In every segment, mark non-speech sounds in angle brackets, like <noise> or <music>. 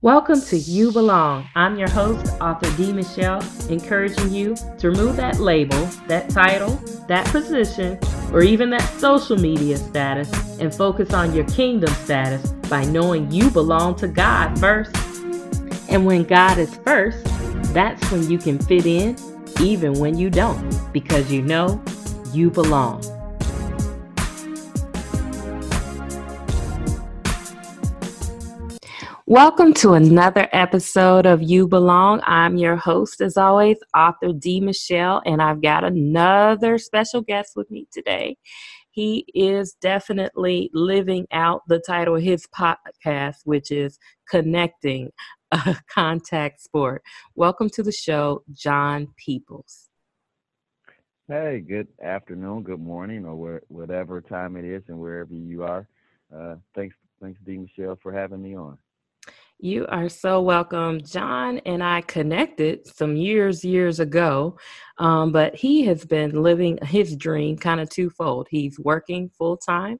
Welcome to You Belong. I'm your host, author D. Michelle, encouraging you to remove that label, that title, that position, or even that social media status and focus on your kingdom status by knowing you belong to God first. And when God is first, that's when you can fit in even when you don't, because you know you belong. Welcome to another episode of You Belong. I'm your host, as always, author D. Michelle, and I've got another special guest with me today. He is definitely living out the title of his podcast, which is Connecting <laughs> a Contact Sport. Welcome to the show, John Peoples. Hey, good afternoon, good morning, or whatever time it is, and wherever you are. Uh, thanks, thanks, D. Michelle, for having me on. You are so welcome. John and I connected some years, years ago, um, but he has been living his dream kind of twofold. He's working full time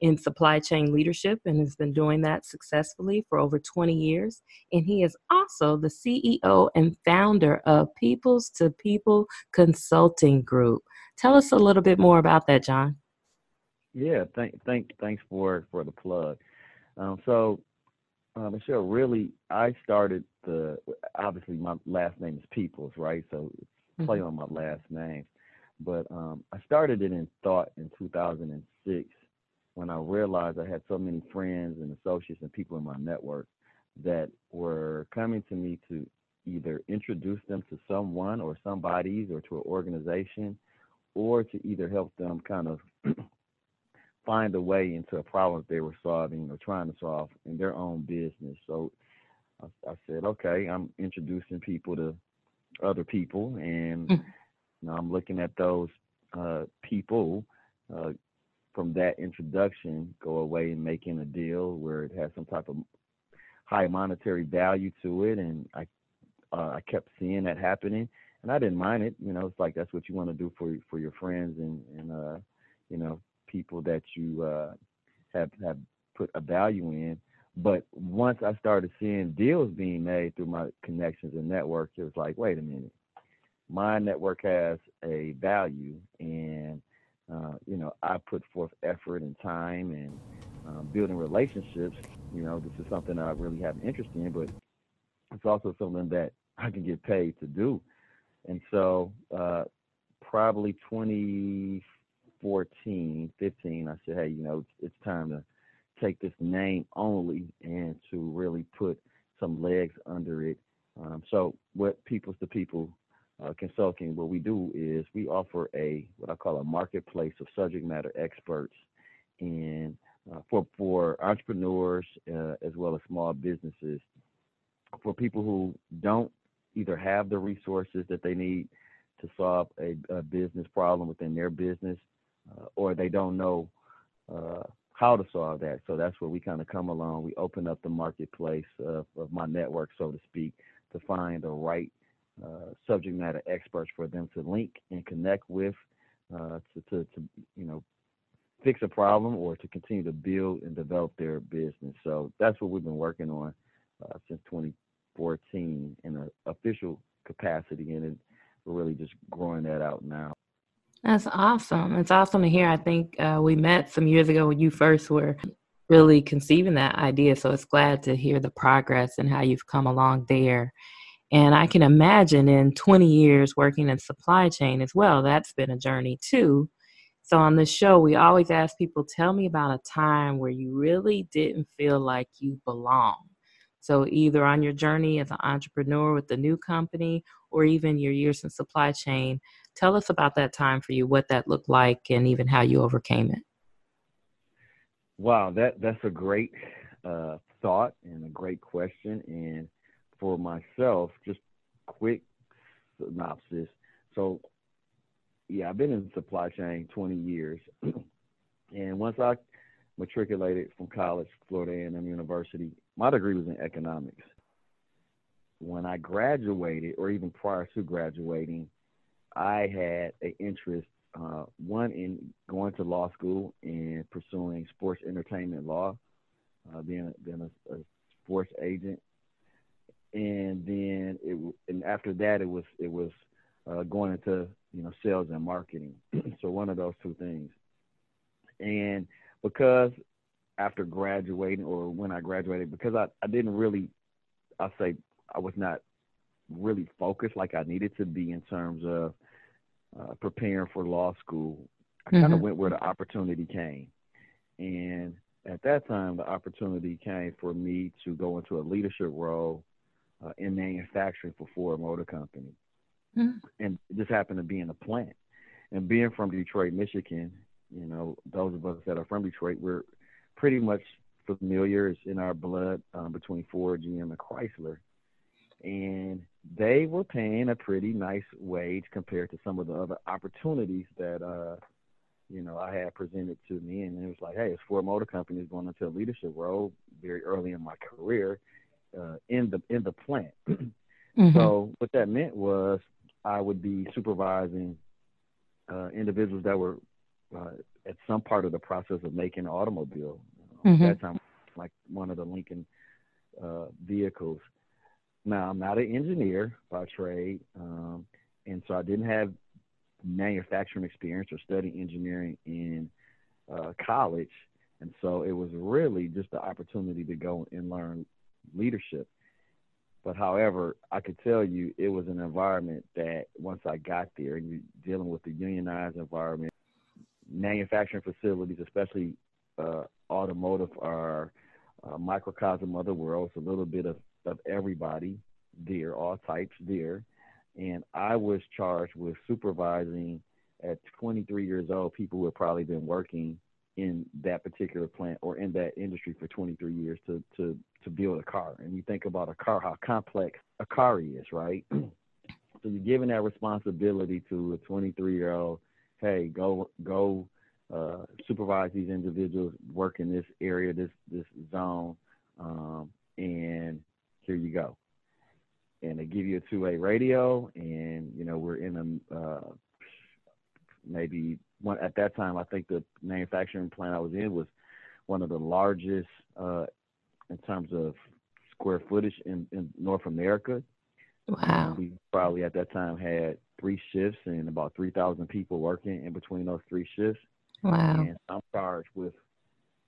in supply chain leadership and has been doing that successfully for over 20 years. And he is also the CEO and founder of Peoples to People Consulting Group. Tell us a little bit more about that, John. Yeah, thank, thank, thanks for for the plug. Um, so uh, Michelle, really, I started the obviously my last name is Peoples, right? So play mm-hmm. on my last name. But um, I started it in thought in 2006 when I realized I had so many friends and associates and people in my network that were coming to me to either introduce them to someone or somebody's or to an organization or to either help them kind of <clears throat> find a way into a problem they were solving or trying to solve in their own business. So I, I said, okay, I'm introducing people to other people, and mm. you know, I'm looking at those uh, people uh, from that introduction go away and making a deal where it has some type of high monetary value to it, and I uh, I kept seeing that happening, and I didn't mind it. You know, it's like that's what you want to do for for your friends and and uh, you know people that you uh, have have put a value in. But once I started seeing deals being made through my connections and network, it was like, wait a minute, my network has a value, and uh, you know, I put forth effort and time and um, building relationships. You know, this is something I really have an interest in, but it's also something that I can get paid to do. And so, uh, probably 20 14, 15, I said, hey, you know, it's, it's time to take this name only and to really put some legs under it. Um, so, what Peoples to People uh, Consulting, what we do is we offer a what I call a marketplace of subject matter experts and uh, for for entrepreneurs uh, as well as small businesses, for people who don't either have the resources that they need to solve a, a business problem within their business uh, or they don't know uh, how to solve that. So that's where we kind of come along. We open up the marketplace of, of my network, so to speak, to find the right uh, subject matter experts for them to link and connect with, uh, to, to, to, you know, fix a problem or to continue to build and develop their business. So that's what we've been working on uh, since 2014 in an official capacity, and it, we're really just growing that out now. That's awesome. It's awesome to hear. I think uh, we met some years ago when you first were really conceiving that idea. So it's glad to hear the progress and how you've come along there. And I can imagine in 20 years working in supply chain as well, that's been a journey too. So on this show, we always ask people, tell me about a time where you really didn't feel like you belong. So either on your journey as an entrepreneur with the new company or even your years in supply chain, Tell us about that time for you, what that looked like, and even how you overcame it. Wow, that that's a great uh, thought and a great question. And for myself, just quick synopsis. So, yeah, I've been in supply chain 20 years, <clears throat> and once I matriculated from college, Florida A&M University, my degree was in economics. When I graduated, or even prior to graduating, I had an interest, uh, one in going to law school and pursuing sports entertainment law, uh, being being a, a sports agent, and then it and after that it was it was uh, going into you know sales and marketing. <clears throat> so one of those two things. And because after graduating or when I graduated, because I, I didn't really, I say I was not really focused like I needed to be in terms of uh, preparing for law school. I mm-hmm. kind of went where the opportunity came. And at that time, the opportunity came for me to go into a leadership role uh, in manufacturing for Ford Motor Company. Mm-hmm. And just happened to be in a plant. And being from Detroit, Michigan, you know, those of us that are from Detroit, we're pretty much familiar. It's in our blood um, between Ford, GM, and Chrysler. And they were paying a pretty nice wage compared to some of the other opportunities that, uh, you know, I had presented to me. And it was like, hey, it's Ford Motor Company is going into a leadership role very early in my career uh, in the in the plant. <clears throat> mm-hmm. So what that meant was I would be supervising uh, individuals that were uh, at some part of the process of making an automobile. Mm-hmm. At that time, like one of the Lincoln uh, vehicles. Now, I'm not an engineer by trade, um, and so I didn't have manufacturing experience or study engineering in uh, college. And so it was really just the opportunity to go and learn leadership. But however, I could tell you it was an environment that once I got there and you're dealing with the unionized environment, manufacturing facilities, especially uh, automotive, are a microcosm of the world. It's a little bit of, of everybody there, all types there. And I was charged with supervising at 23 years old people who had probably been working in that particular plant or in that industry for 23 years to to to build a car. And you think about a car, how complex a car is, right? <clears throat> so you're giving that responsibility to a 23 year old. Hey, go go uh, supervise these individuals, work in this area, this this zone, um, and here you go. And they give you a two-way radio, and you know we're in a uh, maybe one at that time. I think the manufacturing plant I was in was one of the largest uh, in terms of square footage in, in North America. Wow. We probably at that time had three shifts and about 3,000 people working in between those three shifts. Wow. And I'm charged with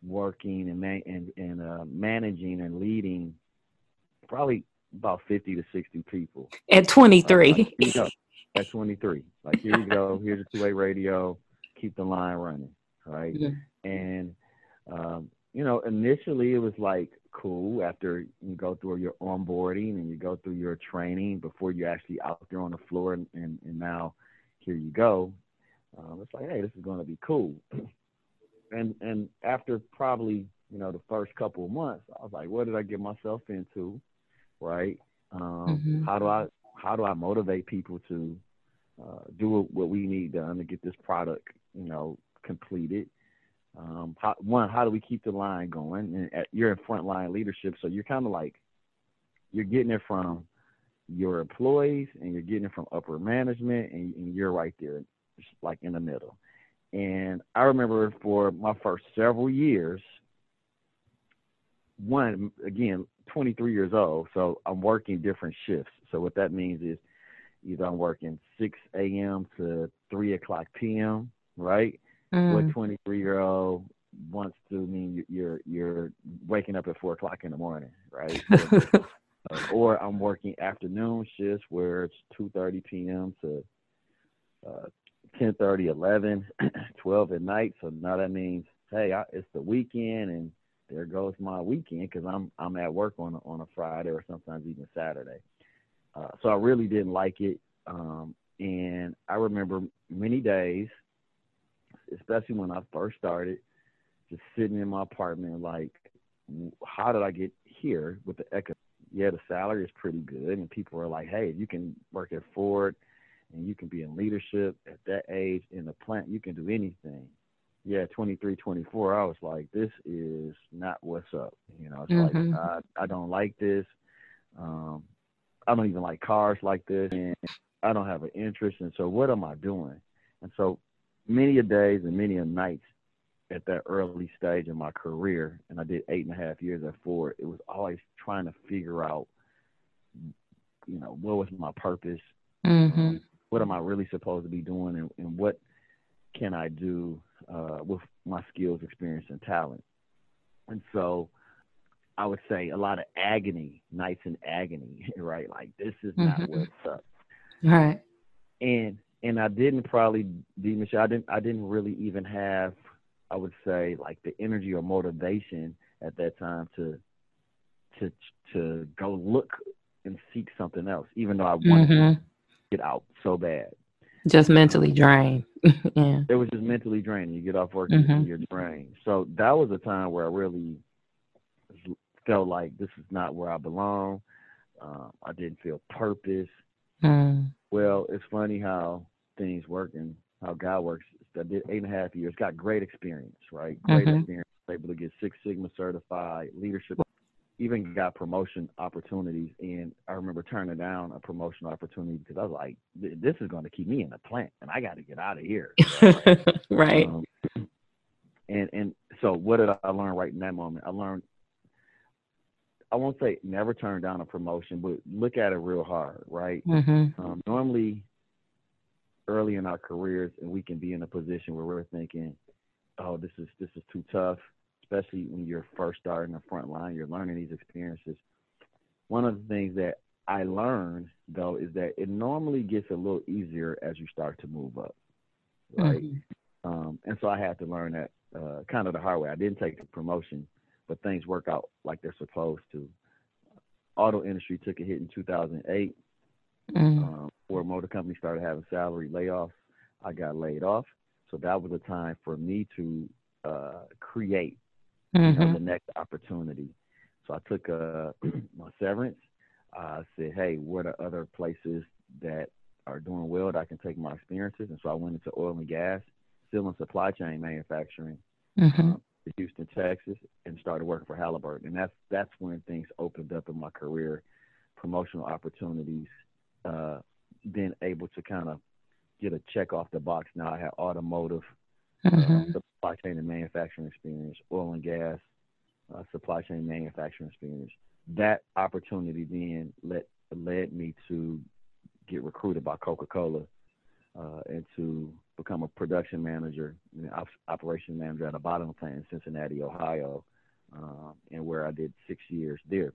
working and man- and, and uh, managing and leading probably about 50 to 60 people. At 23. Uh, at 23. Like, here you go. Here's a two way radio. Keep the line running. Right. Yeah. And, um, you know, initially it was like cool after you go through your onboarding and you go through your training before you're actually out there on the floor. And, and, and now here you go. Um, it's like, hey, this is going to be cool. <clears throat> and and after probably you know the first couple of months, I was like, what did I get myself into? Right? Um, mm-hmm. How do I how do I motivate people to uh, do what we need done to get this product, you know, completed? Um, how, one, how do we keep the line going? And at, you're in frontline leadership, so you're kind of like you're getting it from your employees and you're getting it from upper management, and, and you're right there, like in the middle. And I remember for my first several years, one again, 23 years old, so I'm working different shifts. So what that means is either I'm working 6 a.m. to 3 o'clock p.m. Right? Mm. What 23 year old wants to mean you're you're waking up at four o'clock in the morning, right? <laughs> uh, or I'm working afternoon shifts where it's 2:30 p.m. to uh, 10:30, 11, <clears throat> 12 at night. So now that means, hey, I, it's the weekend, and there goes my weekend because I'm I'm at work on on a Friday or sometimes even Saturday. Uh, so I really didn't like it, um, and I remember many days, especially when I first started, just sitting in my apartment like, how did I get here with the echo? Yeah, the salary is pretty good, and people are like, hey, you can work at Ford and you can be in leadership at that age in the plant. You can do anything. Yeah, 23, 24, I was like, this is not what's up. You know, it's mm-hmm. like, I, I don't like this. Um, I don't even like cars like this. And I don't have an interest. And so what am I doing? And so many a days and many a nights at that early stage in my career, and I did eight and a half years at Ford, it was always trying to figure out you know, what was my purpose? Mm-hmm. Um, what am I really supposed to be doing, and, and what can I do uh, with my skills, experience, and talent? And so, I would say a lot of agony, nights in agony, <laughs> right? Like this is not Mhm. what's up. Right. And and I didn't probably be Michelle. I didn't I didn't really even have I would say like the energy or motivation at that time to to to go look and seek something else, even though I wanted to hmm get out so bad. Just mentally drained. <laughs> yeah. It was just mentally draining. You get off work Mhm. and you're drained. So that was a time where I really felt like this is not where I belong. Um, I didn't feel purpose. Mm. Well, it's funny how things work and how God works. I did eight and a half years, got great experience, right? Great Mhm. experience. Able to get Six Sigma certified, leadership, even got promotion opportunities. And I remember turning down a promotion opportunity because I was like, this is going to keep me in the plant and I got to get out of here. <laughs> right. Um, and and so what did I learn right in that moment? I learned I won't say never turn down a promotion, but look at it real hard, right? Mm-hmm. Um, normally, early in our careers, and we can be in a position where we're thinking, "Oh, this is this is too tough," especially when you're first starting the front line. You're learning these experiences. One of the things that I learned though is that it normally gets a little easier as you start to move up, right? Mhm. Um, and so I had to learn that uh, kind of the hard way. I didn't take the promotion, but things work out like they're supposed to. Auto industry took a hit in 2008. Mm. Um, Ford Motor Company started having salary layoffs. I got laid off, so that was a time for me to uh, create you know, Mhm. the next opportunity. So I took uh, <clears throat> my severance. I said, hey, what are other places that are doing well that I can take my experiences? And so I went into oil and gas, still in supply chain manufacturing, Mhm. um, to Houston, Texas, and started working for Halliburton. And that's that's when things opened up in my career, promotional opportunities, uh, being able to kind of get a check off the box. Now I have automotive, uh, Mhm. Supply chain and manufacturing experience, oil and gas, uh, supply chain manufacturing experience. That opportunity then led led me to get recruited by Coca Cola uh, and to become a production manager, and op- operation manager at a bottling plant in Cincinnati, Ohio, um, and where I did six years there.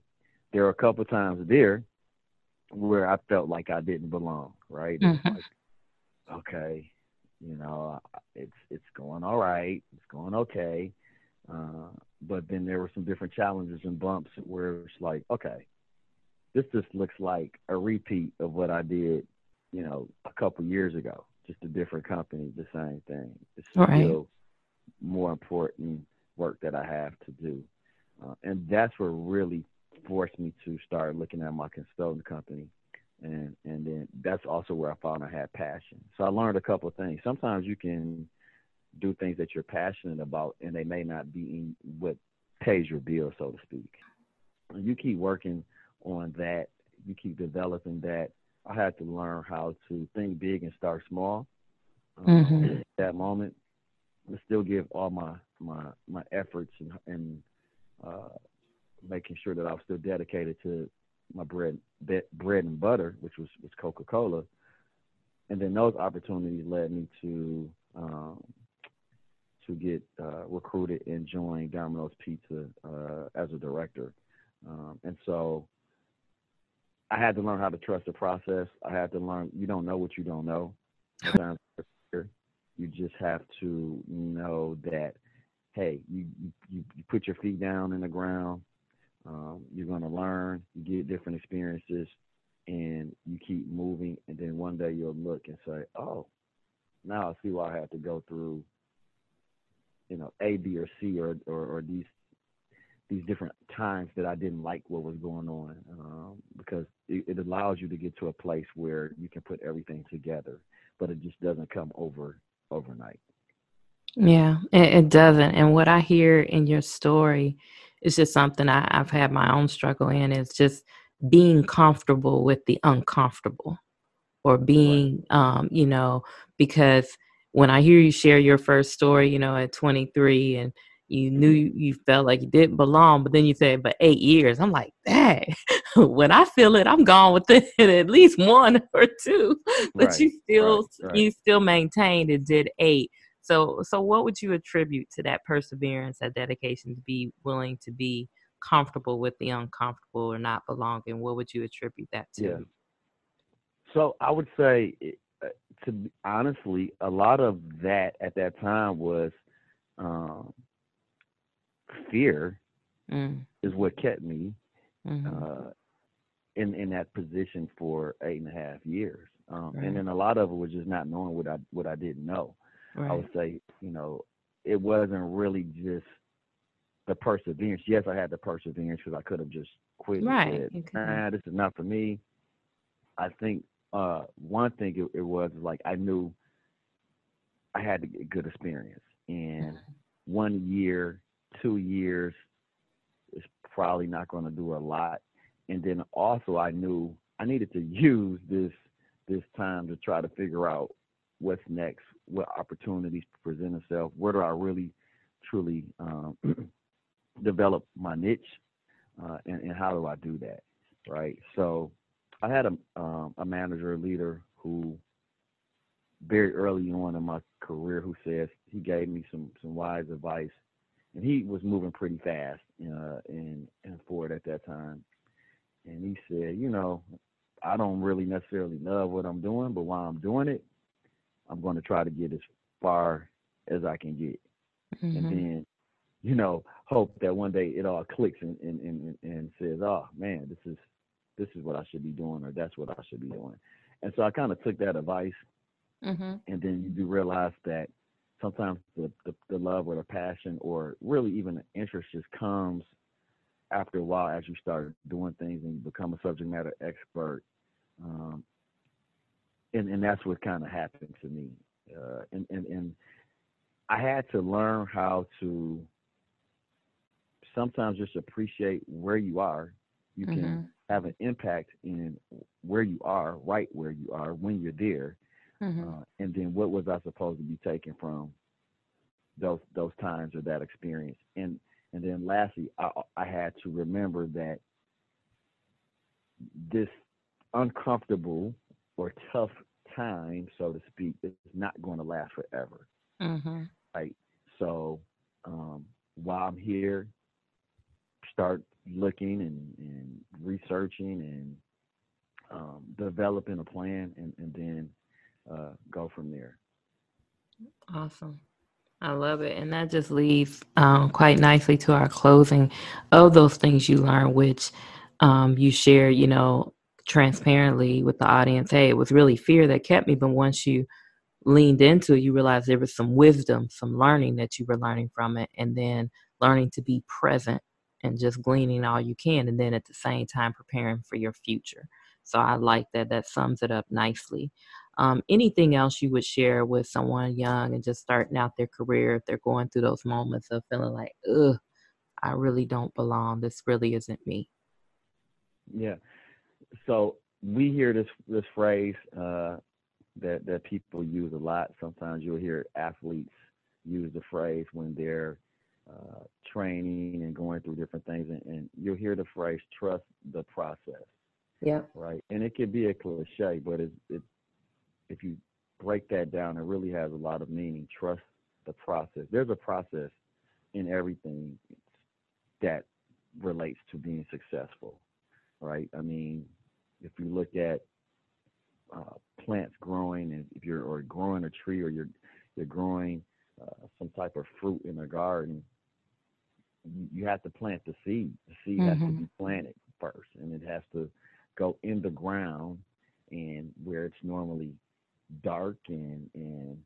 There were a couple times there where I felt like I didn't belong. Right? Mhm. like, okay, you know, it's it's going all right, it's going okay, uh, but then there were some different challenges and bumps where it's like, okay, this just looks like a repeat of what I did, you know, a couple years ago. Just a different company, the same thing. It's still Right. more important work that I have to do, uh, and that's what really forced me to start looking at my consulting company. And and then that's also where I found I had passion. So I learned a couple of things. Sometimes you can do things that you're passionate about, and they may not be in what pays your bill, so to speak. You keep working on that. You keep developing that. I had to learn how to think big and start small. Um, Mhm. At that moment, but still give all my my my efforts and and uh, making sure that I was still dedicated to my bread bread and butter, which was was Coca Cola. And then those opportunities led me to um, to get uh, recruited and join Domino's Pizza uh, as a director. Um, and so I had to learn how to trust the process. I had to learn you don't know what you don't know. You just have to know that hey, you you, you put your feet down in the ground. Um, you're going to learn. You get different experiences, and you keep moving. And then one day you'll look and say, "Oh, now I see why I had to go through, you know, A, B, or C, or or, or these these different times that I didn't like what was going on, um, because it, it allows you to get to a place where you can put everything together, but it just doesn't come over overnight. Yeah, it, it doesn't. And what I hear in your story is just something I, I've had my own struggle in is just being comfortable with the uncomfortable or being, um, you know, because when I hear you share your first story, you know, at 23 and you knew you felt like you didn't belong, but then you said, but eight years. I'm like, dang, <laughs> when I feel it, I'm gone within <laughs> at least one or two. But right, you still right, right. you still maintained and did eight. So so what would you attribute to that perseverance, that dedication to be willing to be comfortable with the uncomfortable or not belonging? What would you attribute that to? Yeah. So I would say uh, to honestly, a lot of that at that time was um, fear mm. is what kept me mm-hmm. uh, in in that position for eight and a half years. Um, right. And then a lot of it was just not knowing what I what I didn't know. Right. I would say, you know, it wasn't really just the perseverance. Yes, I had the perseverance because I could have just quit. Right. Said, nah, this is not for me. I think uh, one thing it, it, was like I knew I had to get a good experience, and mm-hmm. one year two years is probably not going to do a lot. And then also I knew I needed to <laughs> use this this time to try to figure out what's next, what opportunities present themselves, where do I really truly um, <clears throat> develop my niche, uh, and, and, how do I do that, right? So I had a um, a manager, a leader who very early on in my career who says he gave me some some wise advice and he was moving pretty fast uh, in in Ford at that time. And he said, you know, I don't really necessarily love what I'm doing, but while I'm doing it, I'm going to try to get as far as I can get, mm-hmm. and then, you know, hope that one day it all clicks and and and, and says, oh man, this is this is what I should be doing, or that's what I should be doing. And so I kind of took that advice, mm-hmm. and then you do realize that sometimes the, the, the love or the passion or really even the interest just comes after a while as you start doing things and you become a subject matter expert. Um, and, and that's what kind of happened to me. Uh, and, and, and I had to learn how to sometimes just appreciate where you are. You can mm-hmm. have an impact in where you are, right where you are, when you're there, Mm-hmm. Uh, and then what was I supposed to be taking from those those times or that experience? And and then lastly, I, I had to remember that this uncomfortable or tough time, so to speak, is not going to last forever. Mm-hmm. Right. So um, while I'm here, start looking and, and researching and um, developing a plan, and, and then uh, go from there. Awesome. I love it. And that just leads um, quite nicely to our closing of those things you learned, which um, you share, you know, transparently with the audience. Hey, it was really fear that kept me. But once you leaned into it, you realized there was some wisdom, some learning that you were learning from it, and then learning to be present and just gleaning all you can. And then at the same time, preparing for your future. So I like that. That sums it up nicely um, anything else you would share with someone young and just starting out their career if they're going through those moments of feeling like, ugh, I really don't belong. This really isn't me. Yeah. So we hear this this phrase uh, that that people use a lot. Sometimes you'll hear athletes use the phrase when they're uh, training and going through different things, and, and you'll hear the phrase "trust the process." Yeah. Right. And it could be a cliche, but it's it if you break that down, it really has a lot of meaning. Trust the process. There's a process in everything that relates to being successful, right? I mean, if you look at uh, plants growing, and if you're or growing a tree or you're you're growing uh, some type of fruit in a garden, you, you have to plant the seed. The seed mm-hmm. has to mm-hmm. be planted first, and it has to go in the ground and where it's normally dark and and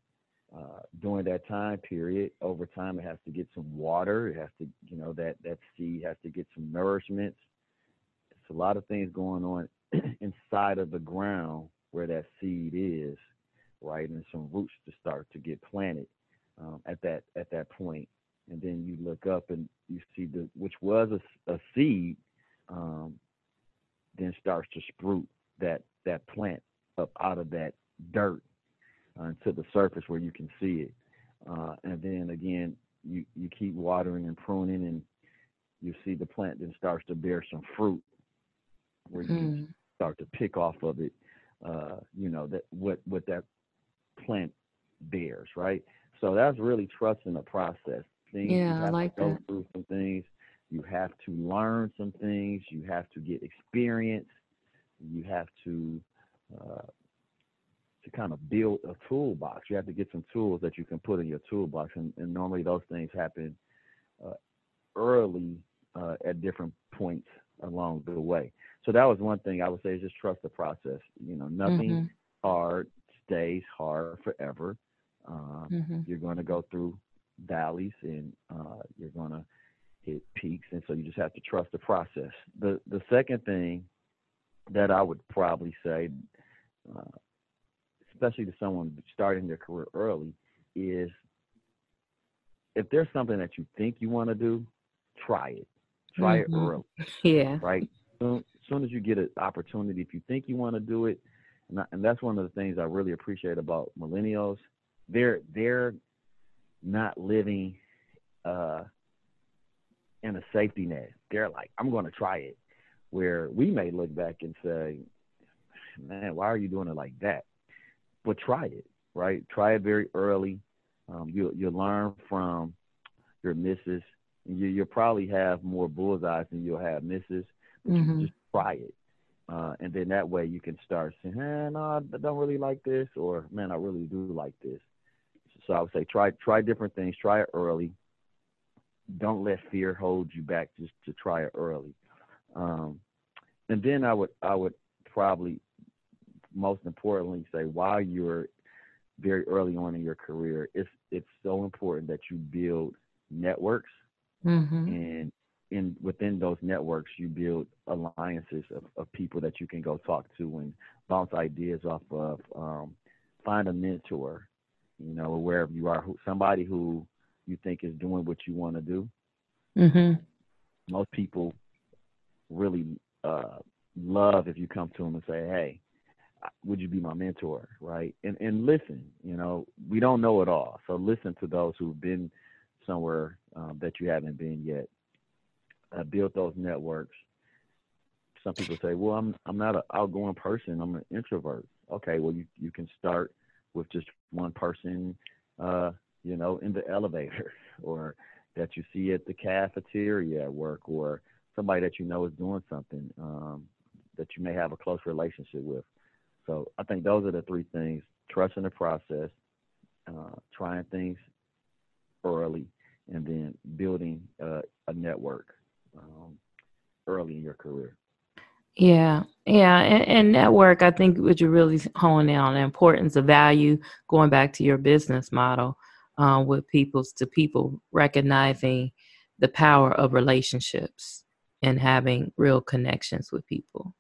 uh, during that time period, over time it has to get some water. It has to, you know, that that seed has to get some nourishment. It's a lot of things going on <clears throat> inside of the ground where that seed is, right, and some roots to start to get planted um, at that at that point. And then you look up and you see the which was a, a seed, um, then starts to sprout that that plant up out of that dirt uh, to the surface where you can see it. Uh, and then again, you you keep watering and pruning, and you see the plant then starts to bear some fruit, where you mm. Start to pick off of it. Uh, you know that what what that plant bears, right? So that's really trusting the process. Things yeah, I like go that. through some things. You have to learn some things. You have to get experience. You have to uh, to kind of build a toolbox. You have to get some tools that you can put in your toolbox, and, and normally those things happen uh, early uh, at different points along the way. So that was one thing I would say is just trust the process. You know, nothing mm-hmm. hard stays hard forever. Um, mm-hmm. You're going to go through valleys and uh, you're going to hit peaks, and so you just have to trust the process. The the second thing that I would probably say, uh, especially to someone starting their career early, is if there's something that you think you want to do, try it. Try mm-hmm. it early. Yeah. Right. Soon, soon as you get an opportunity, if you think you want to do it, and, I, and that's one of the things I really appreciate about millennials. They're they're not living uh, in a safety net. They're like, I'm going to try it. Where we may look back and say, man, why are you doing it like that? But try it, right? Try it very early. Um, you you learn from your misses. You you'll probably have more bullseyes than you'll have misses. Mm-hmm. just try it, uh, and then that way you can start saying, hey, no, I don't really like this," or "Man, I really do like this." So I would say try try different things. Try it early. Don't let fear hold you back. Just to try it early. Um, and then I would I would probably most importantly say while you're very early on in your career, it's it's so important that you build networks mm-hmm. and in within those networks you build alliances of, of people that you can go talk to and bounce ideas off of um, find a mentor you know wherever you are who, somebody who you think is doing what you want to do mm-hmm. most people really uh, love if you come to them and say, "Hey, would you be my mentor?" Right? And and listen. You know, we don't know it all, so listen to those who've been somewhere um, that you haven't been yet. Uh, build those networks. Some people say, "Well, I'm I'm not an outgoing person. I'm an introvert." Okay, well you you can start with just one person, uh, you know, in the <laughs> elevator, or that you see at the cafeteria at work, or somebody that you know is doing something um, that you may have a close relationship with. So I think those are the three things: trusting the process, uh, trying things early, and then building uh, a network um, early in your career. Yeah, yeah, and, and, network. I think what you're really honing in on the importance of value. Going back to your business model uh, with Peoples to People recognizing the power of relationships and having real connections with people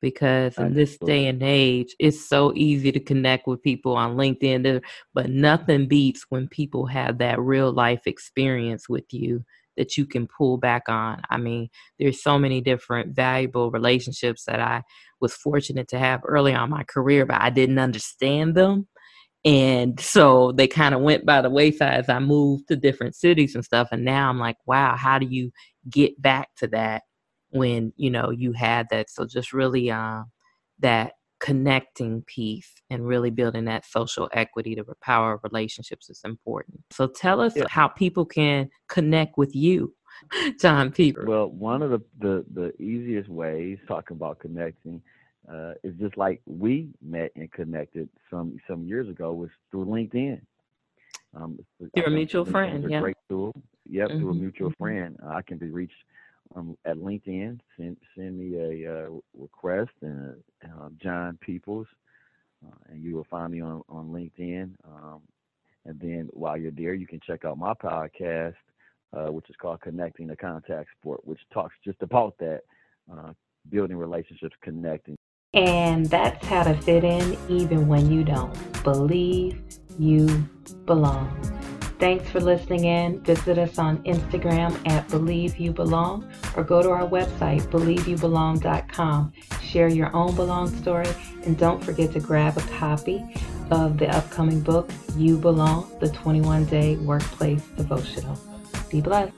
because in this day and age it's so easy to connect with people on linkedin but nothing beats when people have that real life experience with you that you can pull back on i mean there's so many different valuable relationships that i was fortunate to have early on my career but i didn't understand them and so they kind of went by the wayside as I moved to different cities and stuff. And now I'm like, wow, how do you get back to that when, you know, you had that? So just really uh, that connecting piece and really building that social equity, to power of relationships is important. So tell us yeah. how people can connect with you. <laughs> John Peoples. Well, one of the, the, the easiest ways talking about connecting uh, it's just like we met and connected some some years ago was through LinkedIn. Um, through a mutual friend, yeah. Great tool. Yep, mm-hmm. through a mm-hmm, mutual mm-hmm. friend. I can be reached um, at LinkedIn. Send send me a uh, request and uh, John Peoples, uh, and you will find me on on LinkedIn. Um, and then while you're there, you can check out my podcast, uh, which is called Connecting the Contact Sport, which talks just about that, uh, building relationships, connecting. And that's how to fit in even when you don't. Believe you belong. Thanks for listening in. Visit us on Instagram at Believe You Belong or go to our website, believeyoubelong.com. Share your own belong story and don't forget to grab a copy of the upcoming book, You Belong, the 21 Day Workplace Devotional. Be blessed.